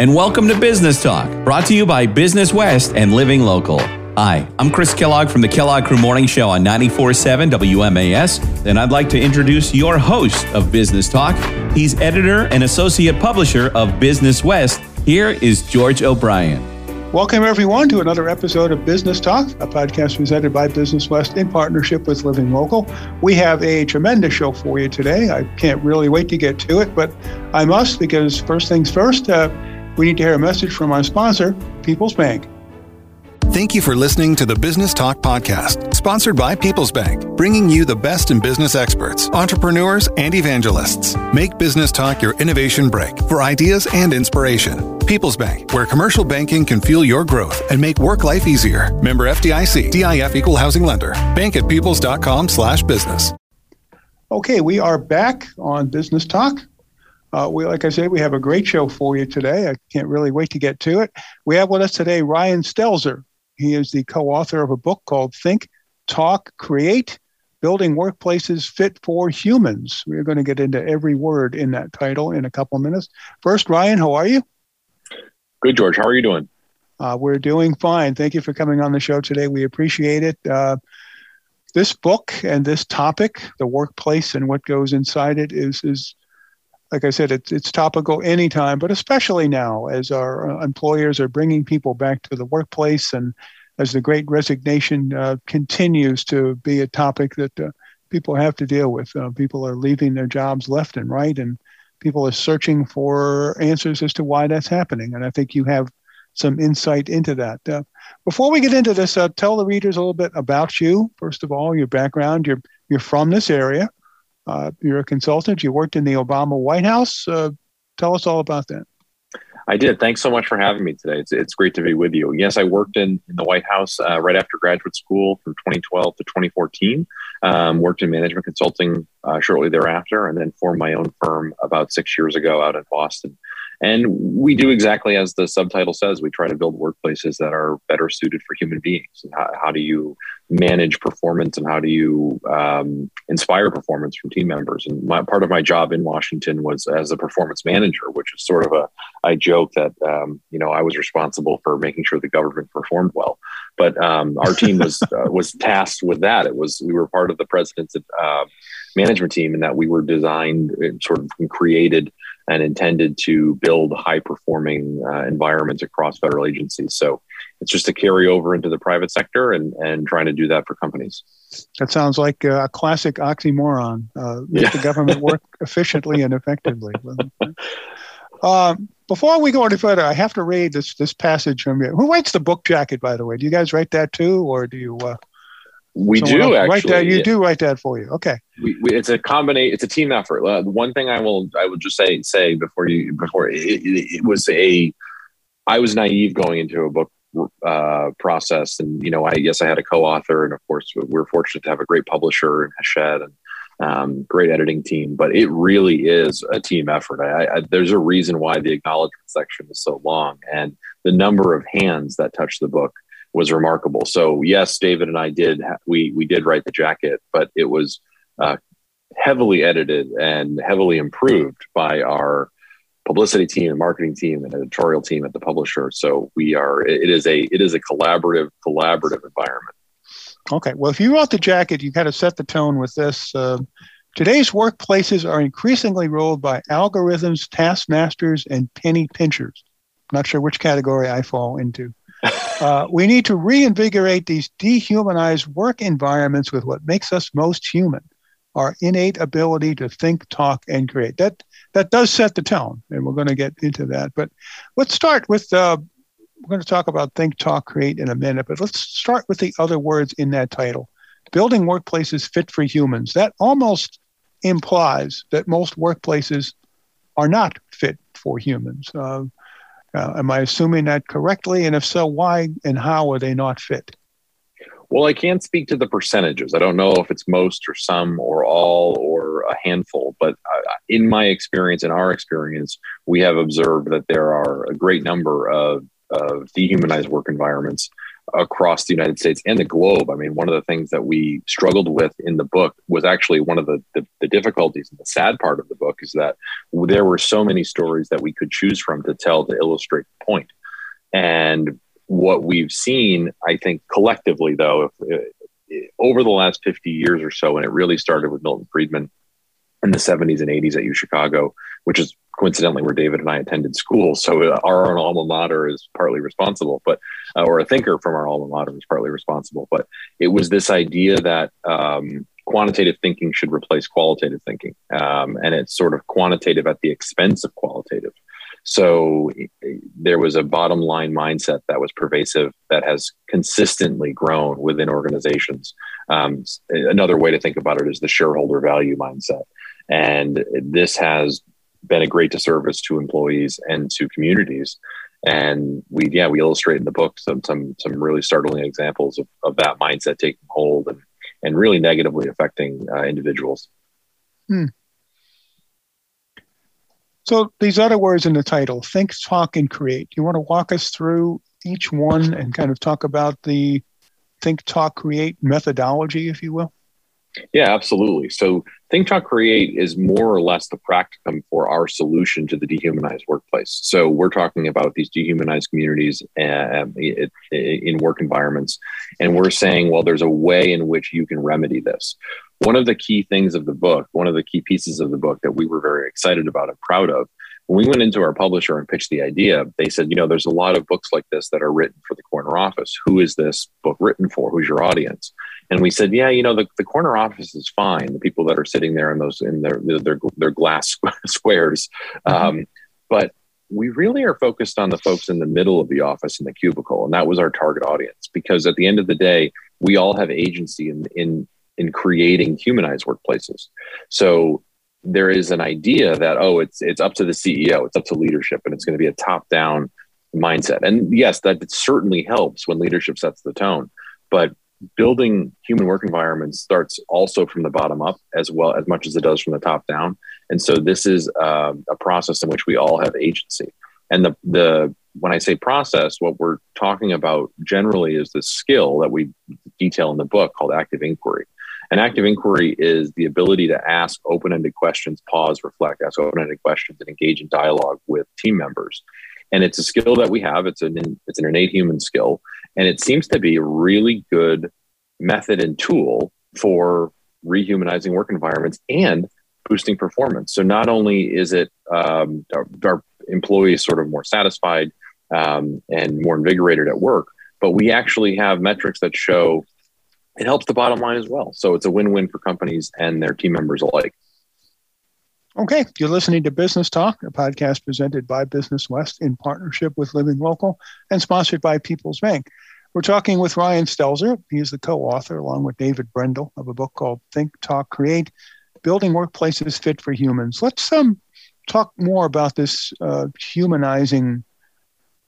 and welcome to Business Talk, brought to you by Business West and Living Local. Hi, I'm Chris Kellogg from the Kellogg Crew Morning Show on 94.7 WMAS, and I'd like to introduce your host of Business Talk. He's editor and associate publisher of Business West. Here is George O'Brien. Welcome, everyone, to another episode of Business Talk, a podcast presented by Business West in partnership with Living Local. We have a tremendous show for you today. I can't really wait to get to it, but I must because first things first, uh, we need to hear a message from our sponsor, People's Bank. Thank you for listening to the Business Talk Podcast, sponsored by People's Bank, bringing you the best in business experts, entrepreneurs, and evangelists. Make Business Talk your innovation break for ideas and inspiration. People's Bank, where commercial banking can fuel your growth and make work life easier. Member FDIC, DIF Equal Housing Lender. Bank at peoples.com slash business. Okay, we are back on Business Talk. Uh, we, like I said, we have a great show for you today. I can't really wait to get to it. We have with us today Ryan Stelzer. He is the co-author of a book called Think, Talk, Create: Building Workplaces Fit for Humans. We're going to get into every word in that title in a couple of minutes. First, Ryan, how are you? Good, George. How are you doing? Uh, we're doing fine. Thank you for coming on the show today. We appreciate it. Uh, this book and this topic, the workplace and what goes inside it, is is like I said, it's it's topical anytime, but especially now as our uh, employers are bringing people back to the workplace and as the Great Resignation uh, continues to be a topic that uh, people have to deal with. Uh, people are leaving their jobs left and right, and people are searching for answers as to why that's happening. And I think you have some insight into that. Uh, before we get into this, uh, tell the readers a little bit about you. First of all, your background. You're you're from this area. Uh, you're a consultant. You worked in the Obama White House. Uh, tell us all about that. I did. Thanks so much for having me today. It's, it's great to be with you. Yes, I worked in, in the White House uh, right after graduate school from 2012 to 2014. Um, worked in management consulting uh, shortly thereafter, and then formed my own firm about six years ago out in Boston. And we do exactly as the subtitle says. We try to build workplaces that are better suited for human beings. And how, how do you manage performance and how do you um, inspire performance from team members? And my, part of my job in Washington was as a performance manager, which is sort of a, I joke that, um, you know, I was responsible for making sure the government performed well. But um, our team was, uh, was tasked with that. It was, we were part of the president's uh, management team and that we were designed, uh, sort of created and intended to build high performing uh, environments across federal agencies. So it's just a carry over into the private sector and, and trying to do that for companies. That sounds like a classic oxymoron. Uh, make yeah. the government work efficiently and effectively. Uh, before we go any further, I have to read this this passage from you. Who writes the book jacket, by the way? Do you guys write that too, or do you? Uh, we do actually. Write that, you yeah. do write that for you. Okay. We, we, it's a combination. It's a team effort. Uh, one thing I will I will just say say before you before it, it, it was a I was naive going into a book uh, process, and you know I yes I had a co-author, and of course we we're fortunate to have a great publisher in Hachette and um, great editing team. But it really is a team effort. I, I, there's a reason why the acknowledgement section is so long, and the number of hands that touch the book was remarkable. So yes, David and I did we we did write the jacket, but it was uh, heavily edited and heavily improved by our publicity team and marketing team and editorial team at the publisher. So we are it is a it is a collaborative collaborative environment. Okay, well, if you wrote the jacket, you kind of set the tone with this. Uh, today's workplaces are increasingly ruled by algorithms, taskmasters, and penny pinchers. not sure which category I fall into. Uh, we need to reinvigorate these dehumanized work environments with what makes us most human our innate ability to think, talk, and create. That that does set the tone, and we're going to get into that. But let's start with uh, we're going to talk about think, talk, create in a minute. But let's start with the other words in that title: building workplaces fit for humans. That almost implies that most workplaces are not fit for humans. Uh, uh, am I assuming that correctly? And if so, why and how are they not fit? Well, I can't speak to the percentages. I don't know if it's most or some or all or a handful, but uh, in my experience, in our experience, we have observed that there are a great number of, of dehumanized work environments across the United States and the globe. I mean, one of the things that we struggled with in the book was actually one of the, the, the, difficulties and the sad part of the book is that there were so many stories that we could choose from to tell to illustrate the point. And what we've seen, I think, collectively, though, if, if, over the last 50 years or so, and it really started with Milton Friedman in the 70s and 80s at U Chicago, which is coincidentally where David and I attended school. So uh, our own alma mater is partly responsible, but uh, or a thinker from our alma mater is partly responsible. But it was this idea that um, quantitative thinking should replace qualitative thinking, um, and it's sort of quantitative at the expense of qualitative. So there was a bottom line mindset that was pervasive that has consistently grown within organizations. Um, another way to think about it is the shareholder value mindset. And this has been a great disservice to employees and to communities. And we, yeah, we illustrate in the book some some some really startling examples of, of that mindset taking hold and and really negatively affecting uh, individuals. Hmm. So these other words in the title, think, talk, and create. You want to walk us through each one and kind of talk about the think, talk, create methodology, if you will? Yeah, absolutely. So Think Talk Create is more or less the practicum for our solution to the dehumanized workplace. So we're talking about these dehumanized communities um, in work environments, and we're saying, well, there's a way in which you can remedy this. One of the key things of the book, one of the key pieces of the book that we were very excited about and proud of, when we went into our publisher and pitched the idea, they said, you know, there's a lot of books like this that are written for the corner office. Who is this book written for? Who's your audience? And we said, yeah, you know, the, the corner office is fine. The people that are sitting there in those in their their, their glass squares, mm-hmm. um, but we really are focused on the folks in the middle of the office in the cubicle, and that was our target audience. Because at the end of the day, we all have agency in in in creating humanized workplaces. So there is an idea that oh, it's it's up to the CEO, it's up to leadership, and it's going to be a top down mindset. And yes, that certainly helps when leadership sets the tone, but building human work environments starts also from the bottom up as well as much as it does from the top down. And so this is uh, a process in which we all have agency. And the the when i say process what we're talking about generally is the skill that we detail in the book called active inquiry. And active inquiry is the ability to ask open-ended questions pause reflect ask open-ended questions and engage in dialogue with team members. And it's a skill that we have. It's an it's an innate human skill and it seems to be a really good method and tool for rehumanizing work environments and boosting performance. So not only is it um, our, our, employees sort of more satisfied um, and more invigorated at work, but we actually have metrics that show it helps the bottom line as well. So it's a win-win for companies and their team members alike. Okay, you're listening to Business Talk, a podcast presented by Business West in partnership with Living Local and sponsored by People's Bank. We're talking with Ryan Stelzer. He's the co author, along with David Brendel, of a book called Think, Talk, Create Building Workplaces Fit for Humans. Let's um, talk more about this uh, humanizing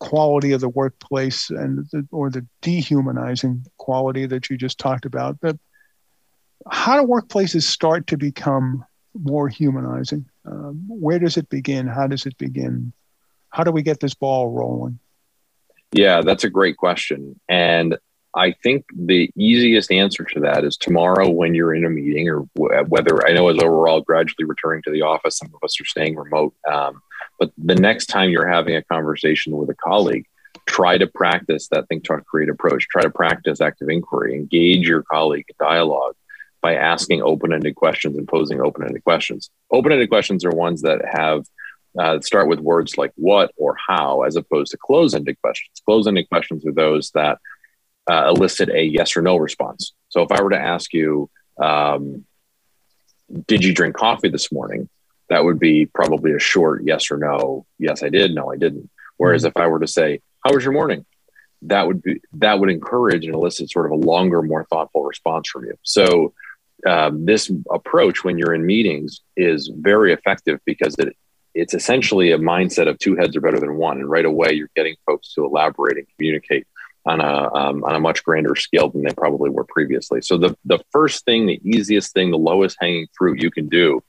quality of the workplace and the, or the dehumanizing quality that you just talked about. But how do workplaces start to become more humanizing? Um, where does it begin? How does it begin? How do we get this ball rolling? Yeah, that's a great question. And I think the easiest answer to that is tomorrow when you're in a meeting, or whether I know as overall gradually returning to the office, some of us are staying remote. Um, but the next time you're having a conversation with a colleague, try to practice that think, talk, create approach. Try to practice active inquiry, engage your colleague in dialogue by asking open-ended questions and posing open-ended questions. Open-ended questions are ones that have uh, start with words like what or how, as opposed to close-ended questions. Close-ended questions are those that uh, elicit a yes or no response. So if I were to ask you, um, "Did you drink coffee this morning?" That would be probably a short yes or no. Yes, I did. No, I didn't. Whereas mm-hmm. if I were to say, "How was your morning?" that would be that would encourage and elicit sort of a longer, more thoughtful response from you. So um, this approach when you're in meetings is very effective because it it's essentially a mindset of two heads are better than one, and right away you're getting folks to elaborate and communicate on a um, on a much grander scale than they probably were previously. So the the first thing, the easiest thing, the lowest hanging fruit you can do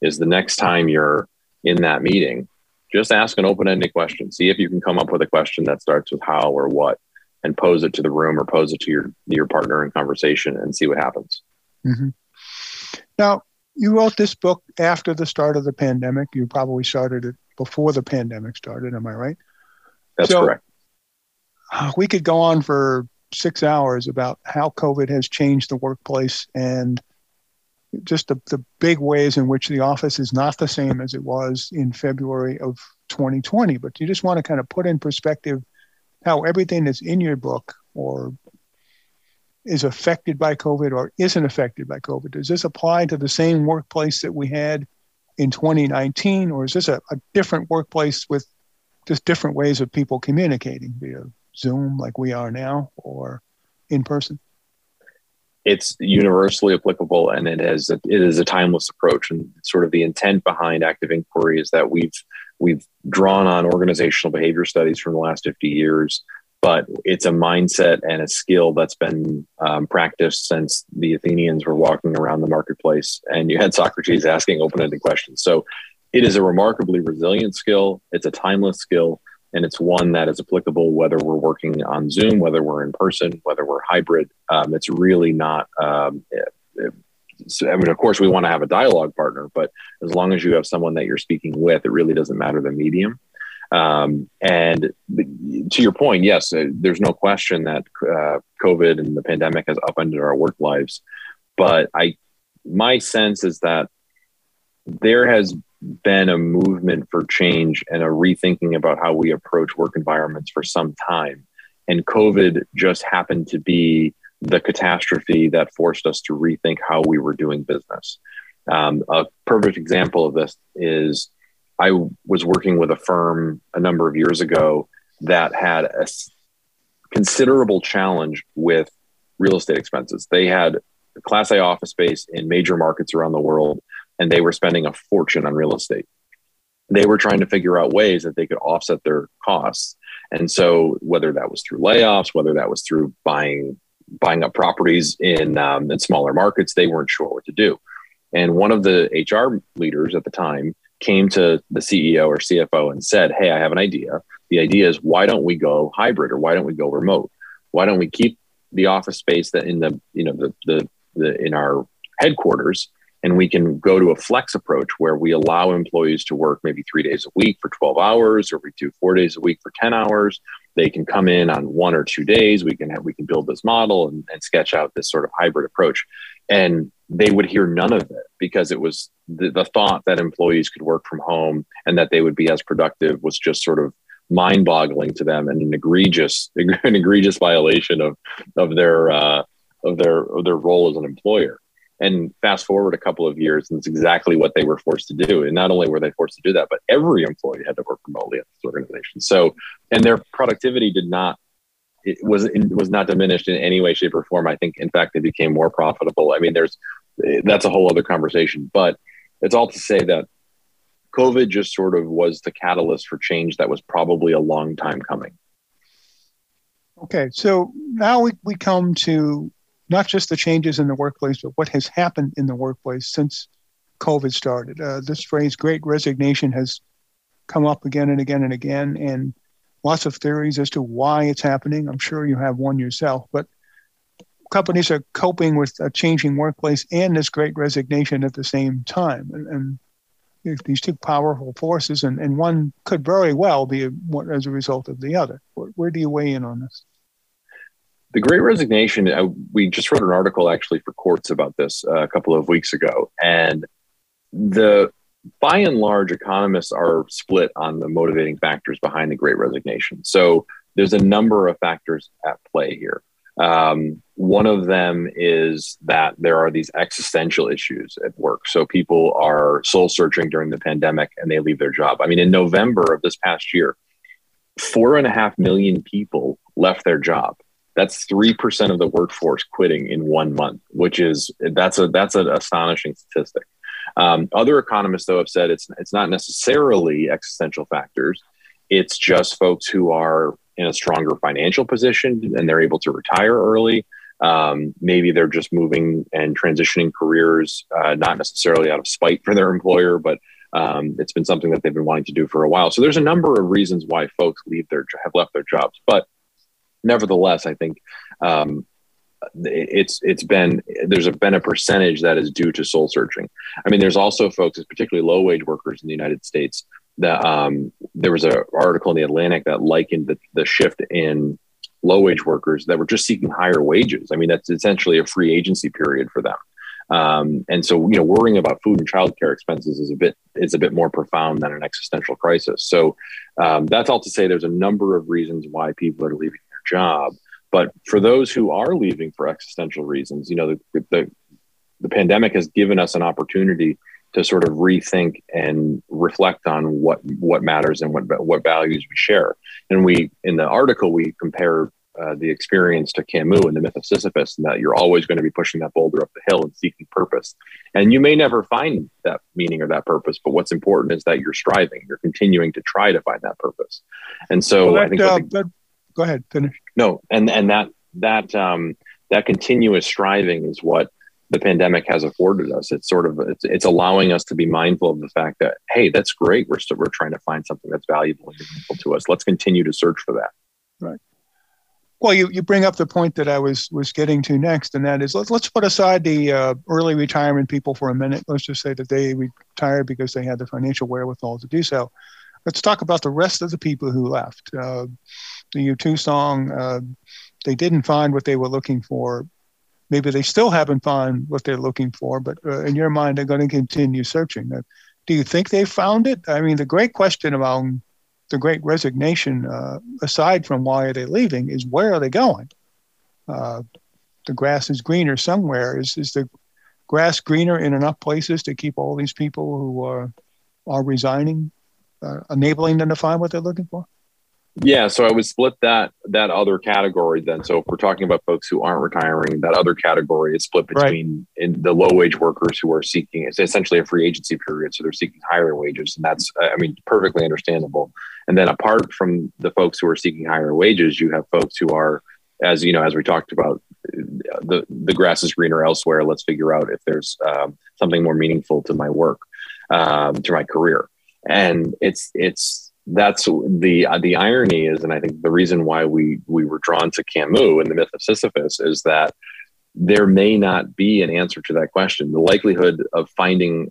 is the next time you're in that meeting, just ask an open ended question. See if you can come up with a question that starts with how or what, and pose it to the room or pose it to your your partner in conversation and see what happens. Mm-hmm. Now, you wrote this book after the start of the pandemic. You probably started it before the pandemic started. Am I right? That's so, correct. Uh, we could go on for six hours about how COVID has changed the workplace and just the, the big ways in which the office is not the same as it was in February of 2020. But you just want to kind of put in perspective how everything that's in your book or is affected by COVID or isn't affected by COVID. Does this apply to the same workplace that we had in 2019, or is this a, a different workplace with just different ways of people communicating via Zoom like we are now or in person? It's universally applicable and it has a, it is a timeless approach and sort of the intent behind active inquiry is that we've we've drawn on organizational behavior studies from the last 50 years but it's a mindset and a skill that's been um, practiced since the Athenians were walking around the marketplace and you had Socrates asking open ended questions. So it is a remarkably resilient skill, it's a timeless skill, and it's one that is applicable whether we're working on Zoom, whether we're in person, whether we're hybrid. Um, it's really not. Um, it, it, so, I mean, of course, we want to have a dialogue partner, but as long as you have someone that you're speaking with, it really doesn't matter the medium. Um, and to your point, yes, uh, there's no question that uh, COVID and the pandemic has upended our work lives. But I, my sense is that there has been a movement for change and a rethinking about how we approach work environments for some time. And COVID just happened to be the catastrophe that forced us to rethink how we were doing business. Um, a perfect example of this is I was working with a firm a number of years ago that had a considerable challenge with real estate expenses. They had class A office space in major markets around the world, and they were spending a fortune on real estate. They were trying to figure out ways that they could offset their costs. And so, whether that was through layoffs, whether that was through buying buying up properties in um, in smaller markets, they weren't sure what to do. And one of the HR leaders at the time came to the CEO or CFO and said, Hey, I have an idea. The idea is why don't we go hybrid or why don't we go remote? Why don't we keep the office space that in the, you know, the, the, the in our headquarters and we can go to a flex approach where we allow employees to work maybe three days a week for 12 hours or we do four days a week for 10 hours. They can come in on one or two days. We can have we can build this model and, and sketch out this sort of hybrid approach. And they would hear none of it because it was the, the thought that employees could work from home and that they would be as productive was just sort of mind-boggling to them and an egregious an egregious violation of of their uh, of their of their role as an employer and fast forward a couple of years and it's exactly what they were forced to do. And not only were they forced to do that but every employee had to work remotely at this organization. So and their productivity did not it was it was not diminished in any way shape or form. I think in fact they became more profitable. I mean there's that's a whole other conversation. But it's all to say that covid just sort of was the catalyst for change that was probably a long time coming. Okay. So now we, we come to not just the changes in the workplace but what has happened in the workplace since covid started uh, this phrase great resignation has come up again and again and again and lots of theories as to why it's happening. I'm sure you have one yourself, but companies are coping with a changing workplace and this great resignation at the same time. And, and these two powerful forces, and, and one could very well be a, as a result of the other. Where, where, do you weigh in on this? The Great Resignation, uh, we just wrote an article actually for Quartz about this uh, a couple of weeks ago. And the by and large, economists are split on the motivating factors behind the great resignation. So there's a number of factors at play here. Um, one of them is that there are these existential issues at work. So people are soul searching during the pandemic and they leave their job. I mean, in November of this past year, four and a half million people left their job. That's three percent of the workforce quitting in one month, which is that's a that's an astonishing statistic. Um, other economists, though, have said it's it's not necessarily existential factors. It's just folks who are in a stronger financial position and they're able to retire early. Um, maybe they're just moving and transitioning careers, uh, not necessarily out of spite for their employer, but um, it's been something that they've been wanting to do for a while. So there's a number of reasons why folks leave their have left their jobs. But nevertheless, I think um, it's it's been there's a, been a percentage that is due to soul searching. I mean, there's also folks, particularly low wage workers in the United States, that um, there was an article in the Atlantic that likened the, the shift in low wage workers that were just seeking higher wages. I mean, that's essentially a free agency period for them. Um, and so, you know, worrying about food and childcare expenses is a bit is a bit more profound than an existential crisis. So, um, that's all to say. There's a number of reasons why people are leaving job. But for those who are leaving for existential reasons, you know, the, the, the pandemic has given us an opportunity to sort of rethink and reflect on what what matters and what what values we share. And we in the article we compare uh, the experience to Camus and the myth of Sisyphus, and that you're always going to be pushing that boulder up the hill and seeking purpose. And you may never find that meaning or that purpose, but what's important is that you're striving, you're continuing to try to find that purpose. And so well, that, I think uh, the, go ahead, finish. No, and and that that um, that continuous striving is what the pandemic has afforded us. It's sort of it's, it's allowing us to be mindful of the fact that hey, that's great. We're still we're trying to find something that's valuable and meaningful to us. Let's continue to search for that. Right. Well, you, you bring up the point that I was was getting to next, and that is let's let's put aside the uh, early retirement people for a minute. Let's just say that they retired because they had the financial wherewithal to do so. Let's talk about the rest of the people who left. Uh, the U2 song, uh, they didn't find what they were looking for. Maybe they still haven't found what they're looking for, but uh, in your mind, they're going to continue searching. Uh, do you think they found it? I mean, the great question about the great resignation, uh, aside from why are they leaving, is where are they going? Uh, the grass is greener somewhere. Is, is the grass greener in enough places to keep all these people who are, are resigning, uh, enabling them to find what they're looking for? Yeah, so I would split that that other category then. So if we're talking about folks who aren't retiring, that other category is split between right. in the low wage workers who are seeking it's essentially a free agency period, so they're seeking higher wages, and that's I mean perfectly understandable. And then apart from the folks who are seeking higher wages, you have folks who are, as you know, as we talked about, the the grass is greener elsewhere. Let's figure out if there's um, something more meaningful to my work, um, to my career, and it's it's that's the uh, the irony is, and I think the reason why we we were drawn to Camus and the myth of Sisyphus is that there may not be an answer to that question. The likelihood of finding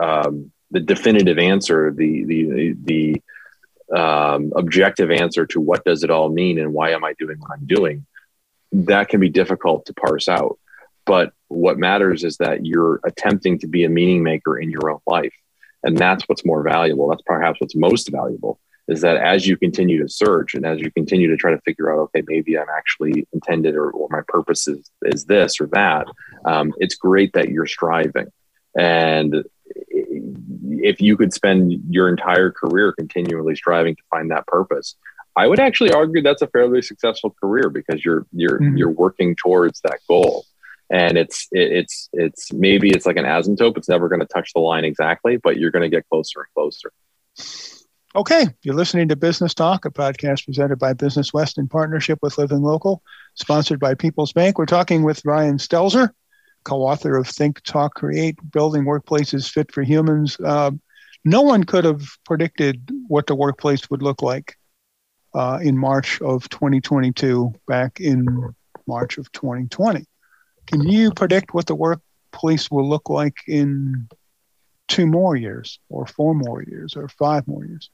um, the definitive answer, the the the um, objective answer to what does it all mean and why am I doing what I'm doing, that can be difficult to parse out. But what matters is that you're attempting to be a meaning maker in your own life and that's what's more valuable. That's perhaps what's most valuable is that as you continue to search and as you continue to try to figure out, okay, maybe I'm actually intended or, or my purpose is, is this or that, um, it's great that you're striving. And if you could spend your entire career continually striving to find that purpose, I would actually argue that's a fairly successful career because you're you're mm-hmm. you're working towards that goal and it's it, it's it's maybe it's like an asymptote it's never going to touch the line exactly but you're going to get closer and closer. Okay you're listening to business talk a podcast presented by business west in partnership with living local sponsored by people's bank. We're talking with ryan stelzer co-author of think talk create building workplaces fit for humans. Uh, no one could have predicted what the workplace would look like uh, in march of 2022 back in march of 2020 can you predict what the workplace will look like in two more years, or four more years, or five more years?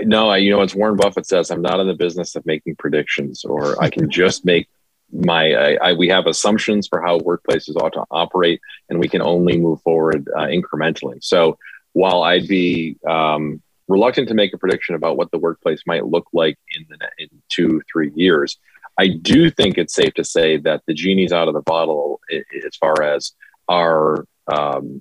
No, I, you know, as Warren Buffett says, I'm not in the business of making predictions, or I can just make my. I, I, we have assumptions for how workplaces ought to operate, and we can only move forward uh, incrementally. So, while I'd be um, reluctant to make a prediction about what the workplace might look like in the in two, three years, I do think it's safe to say that the genie's out of the bottle as far as our um,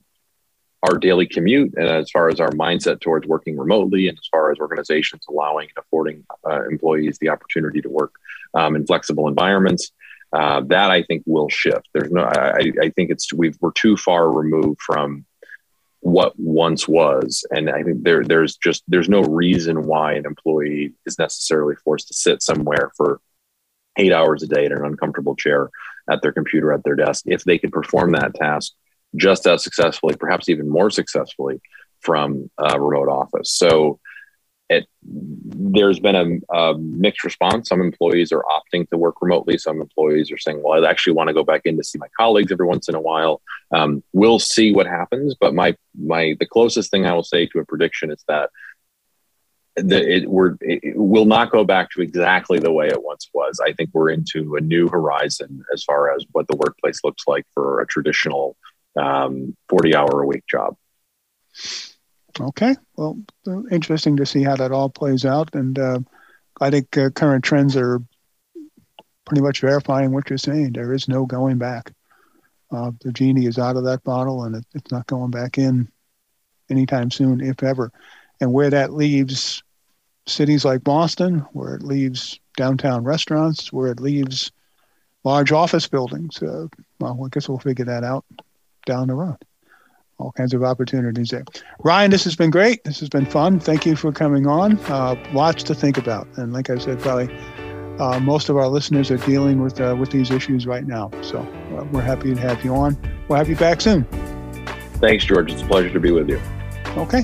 our daily commute and as far as our mindset towards working remotely and as far as organizations allowing and affording uh, employees the opportunity to work um, in flexible environments uh, that i think will shift. There's no i, I think it's we we're too far removed from what once was. And i think there there's just there's no reason why an employee is necessarily forced to sit somewhere for eight hours a day in an uncomfortable chair at their computer at their desk if they could perform that task just as successfully, perhaps even more successfully from a remote office. So it, there's been a, a, mixed response. Some employees are opting to work remotely. Some employees are saying, "Well, I actually want to go back in to see my colleagues every once in a while." Um, we'll see what happens. But my my the closest thing I will say to a prediction is that the, it, we're, it will not go back to exactly the way it once was. I think we're into a new horizon as far as what the workplace looks like for a traditional um, 40 hour a week job. Okay. Well, interesting to see how that all plays out. And uh, I think uh, current trends are pretty much verifying what you're saying. There is no going back. Uh, the genie is out of that bottle and it, it's not going back in anytime soon, if ever. And where that leaves cities like Boston, where it leaves downtown restaurants, where it leaves large office buildings, uh, well, I guess we'll figure that out down the road all kinds of opportunities there. Ryan, this has been great. This has been fun. Thank you for coming on. Uh, lots to think about, and like I said, probably uh, most of our listeners are dealing with uh, with these issues right now. So uh, we're happy to have you on. We'll have you back soon. Thanks, George. It's a pleasure to be with you. Okay.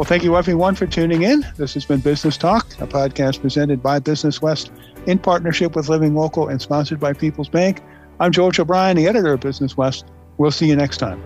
Well, thank you everyone for tuning in. This has been Business Talk, a podcast presented by Business West in partnership with Living Local and sponsored by People's Bank. I'm George O'Brien, the editor of Business West. We'll see you next time.